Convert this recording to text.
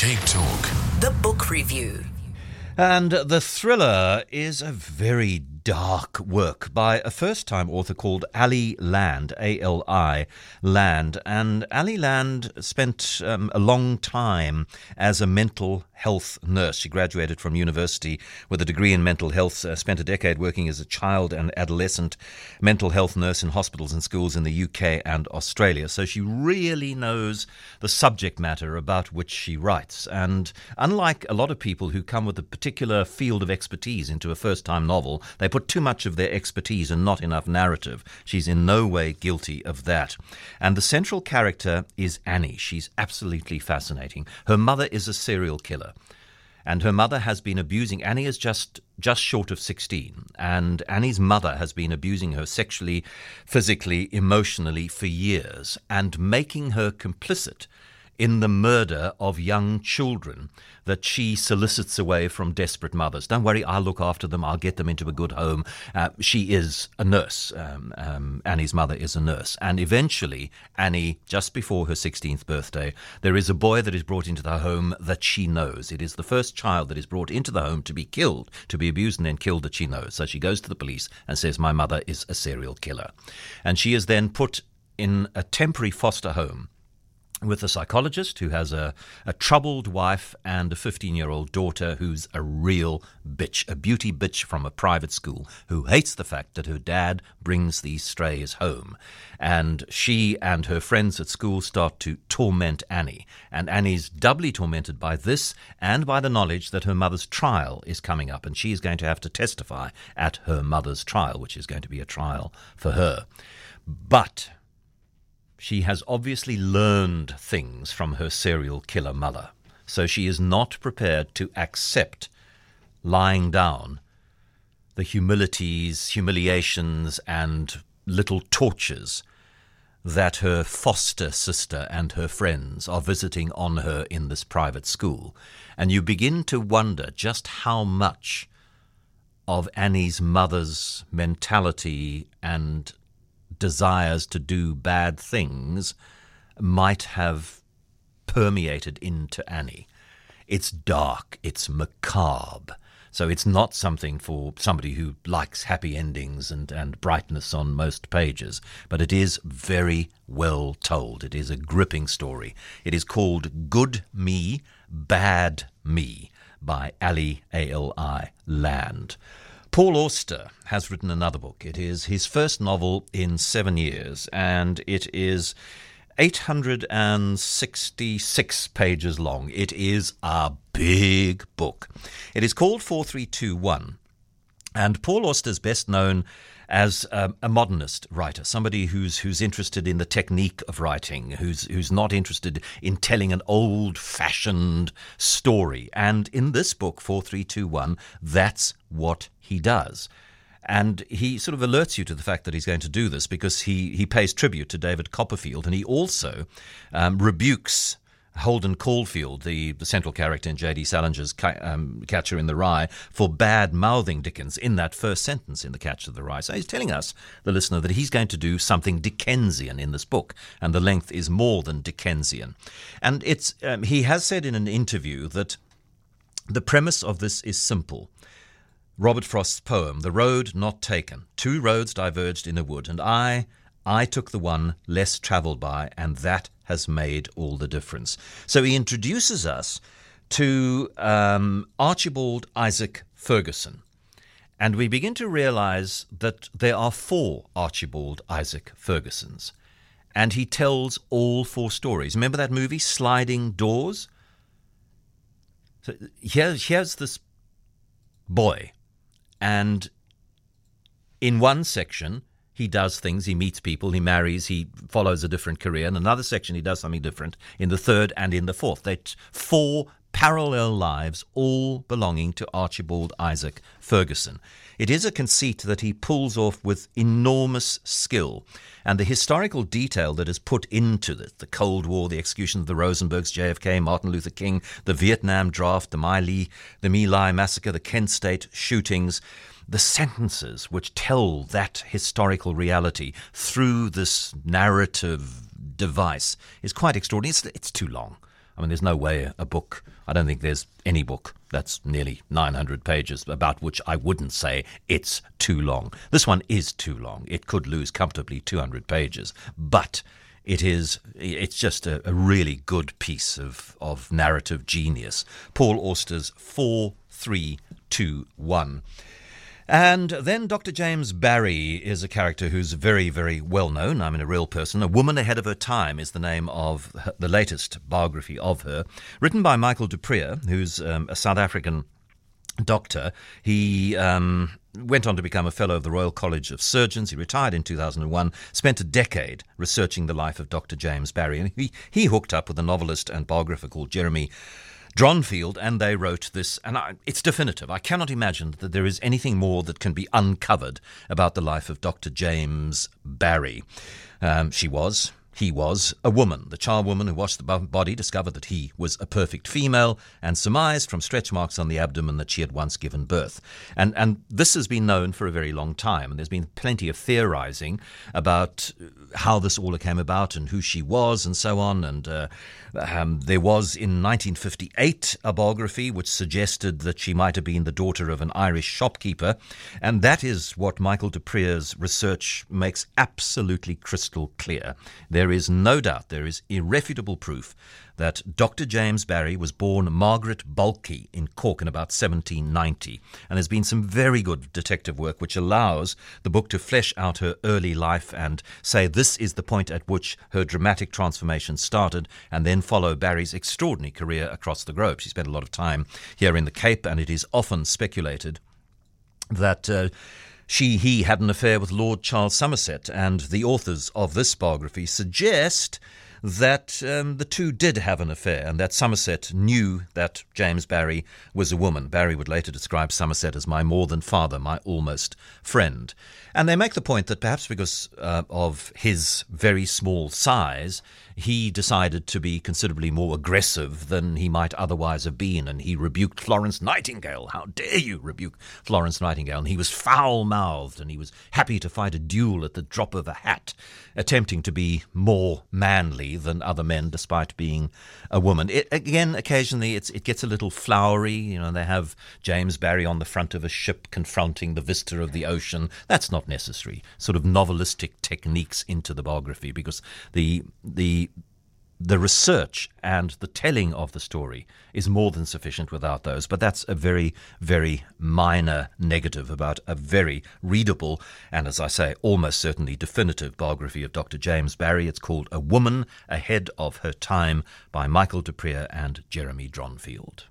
Cape Talk. The Book Review. And the thriller is a very dark work by a first time author called Ali Land, A L I Land. And Ali Land spent um, a long time as a mental health nurse. She graduated from university with a degree in mental health, uh, spent a decade working as a child and adolescent mental health nurse in hospitals and schools in the UK and Australia. So she really knows the subject matter about which she writes. And unlike a lot of people who come with a particular field of expertise into a first time novel, they put too much of their expertise and not enough narrative. She's in no way guilty of that. And the central character is Annie. She's absolutely fascinating. Her mother is a serial killer. And her mother has been abusing Annie is just just short of 16 and Annie's mother has been abusing her sexually, physically, emotionally for years and making her complicit in the murder of young children that she solicits away from desperate mothers. Don't worry, I'll look after them. I'll get them into a good home. Uh, she is a nurse. Um, um, Annie's mother is a nurse. And eventually, Annie, just before her 16th birthday, there is a boy that is brought into the home that she knows. It is the first child that is brought into the home to be killed, to be abused and then killed that she knows. So she goes to the police and says, My mother is a serial killer. And she is then put in a temporary foster home with a psychologist who has a, a troubled wife and a 15 year old daughter who's a real bitch, a beauty bitch from a private school who hates the fact that her dad brings these strays home. And she and her friends at school start to torment Annie. And Annie's doubly tormented by this and by the knowledge that her mother's trial is coming up and she is going to have to testify at her mother's trial, which is going to be a trial for her. But she has obviously learned things from her serial killer mother. So she is not prepared to accept lying down the humilities, humiliations, and little tortures that her foster sister and her friends are visiting on her in this private school. And you begin to wonder just how much of Annie's mother's mentality and desires to do bad things might have permeated into Annie. It's dark, it's macabre. So it's not something for somebody who likes happy endings and, and brightness on most pages, but it is very well told. It is a gripping story. It is called Good Me, Bad Me by Ali A.L.I. Land. Paul Auster has written another book. It is his first novel in seven years, and it is 866 pages long. It is a big book. It is called 4321. And Paul Auster is best known as a, a, modernist writer, somebody who's who's interested in the technique of writing, who's who's not interested in telling an old-fashioned story. And in this book, 4321, that's what he does. And he sort of alerts you to the fact that he's going to do this because he, he pays tribute to David Copperfield and he also um, rebukes Holden Caulfield, the, the central character in J.D. Salinger's um, Catcher in the Rye, for bad mouthing Dickens in that first sentence in The Catcher in the Rye. So he's telling us, the listener, that he's going to do something Dickensian in this book, and the length is more than Dickensian. And it's um, he has said in an interview that the premise of this is simple. Robert Frost's poem, The Road Not Taken. Two roads diverged in a wood, and I, I took the one less travelled by, and that has made all the difference. So he introduces us to um, Archibald Isaac Ferguson. And we begin to realize that there are four Archibald Isaac Fergusons. And he tells all four stories. Remember that movie, Sliding Doors? So here, here's this boy and in one section, he does things, he meets people, he marries, he follows a different career. In another section, he does something different. In the third and in the fourth. They're four parallel lives, all belonging to Archibald Isaac Ferguson. It is a conceit that he pulls off with enormous skill, and the historical detail that is put into it the Cold War, the execution of the Rosenbergs, JFK, Martin Luther King, the Vietnam draft, the My Lai, the My Lai massacre, the Kent State shootings the sentences which tell that historical reality through this narrative device is quite extraordinary. It's, it's too long. I mean, there's no way a book, I don't think there's any book that's nearly 900 pages about which I wouldn't say it's too long. This one is too long. It could lose comfortably 200 pages, but it is it's just a, a really good piece of, of narrative genius. Paul Auster's 4321. And then Dr. James Barry is a character who's very, very well known. I mean, a real person. A Woman Ahead of Her Time is the name of the latest biography of her, written by Michael du Preez, who's um, a South African doctor. He um, went on to become a fellow of the Royal College of Surgeons. He retired in 2001, spent a decade researching the life of Dr. James Barry, and he, he hooked up with a novelist and biographer called Jeremy Dronfield, and they wrote this, and I, it's definitive. I cannot imagine that there is anything more that can be uncovered about the life of Dr. James Barry. Um, she was he was a woman. The charwoman who washed the body discovered that he was a perfect female and surmised from stretch marks on the abdomen that she had once given birth. And, and this has been known for a very long time. And there's been plenty of theorizing about how this all came about and who she was and so on. And uh, um, there was in 1958 a biography which suggested that she might have been the daughter of an Irish shopkeeper. And that is what Michael Preez's research makes absolutely crystal clear. There is no doubt, there is irrefutable proof that Dr. James Barry was born Margaret Bulkley in Cork in about 1790. And there's been some very good detective work which allows the book to flesh out her early life and say this is the point at which her dramatic transformation started, and then follow Barry's extraordinary career across the globe. She spent a lot of time here in the Cape, and it is often speculated that. Uh, she he had an affair with Lord Charles Somerset, and the authors of this biography suggest that um, the two did have an affair and that Somerset knew that James Barry was a woman. Barry would later describe Somerset as my more than father, my almost friend. And they make the point that perhaps because uh, of his very small size, he decided to be considerably more aggressive than he might otherwise have been. And he rebuked Florence Nightingale. How dare you rebuke Florence Nightingale? And he was foul mouthed and he was happy to fight a duel at the drop of a hat, attempting to be more manly than other men despite being a woman. It, again, occasionally it gets a little flowery. You know, they have James Barry on the front of a ship confronting the vista of the ocean. That's not necessary. Sort of novelistic techniques into the biography because the the the research and the telling of the story is more than sufficient without those. But that's a very, very minor negative about a very readable and, as I say, almost certainly definitive biography of Dr. James Barry. It's called A Woman Ahead of Her Time by Michael du and Jeremy Dronfield.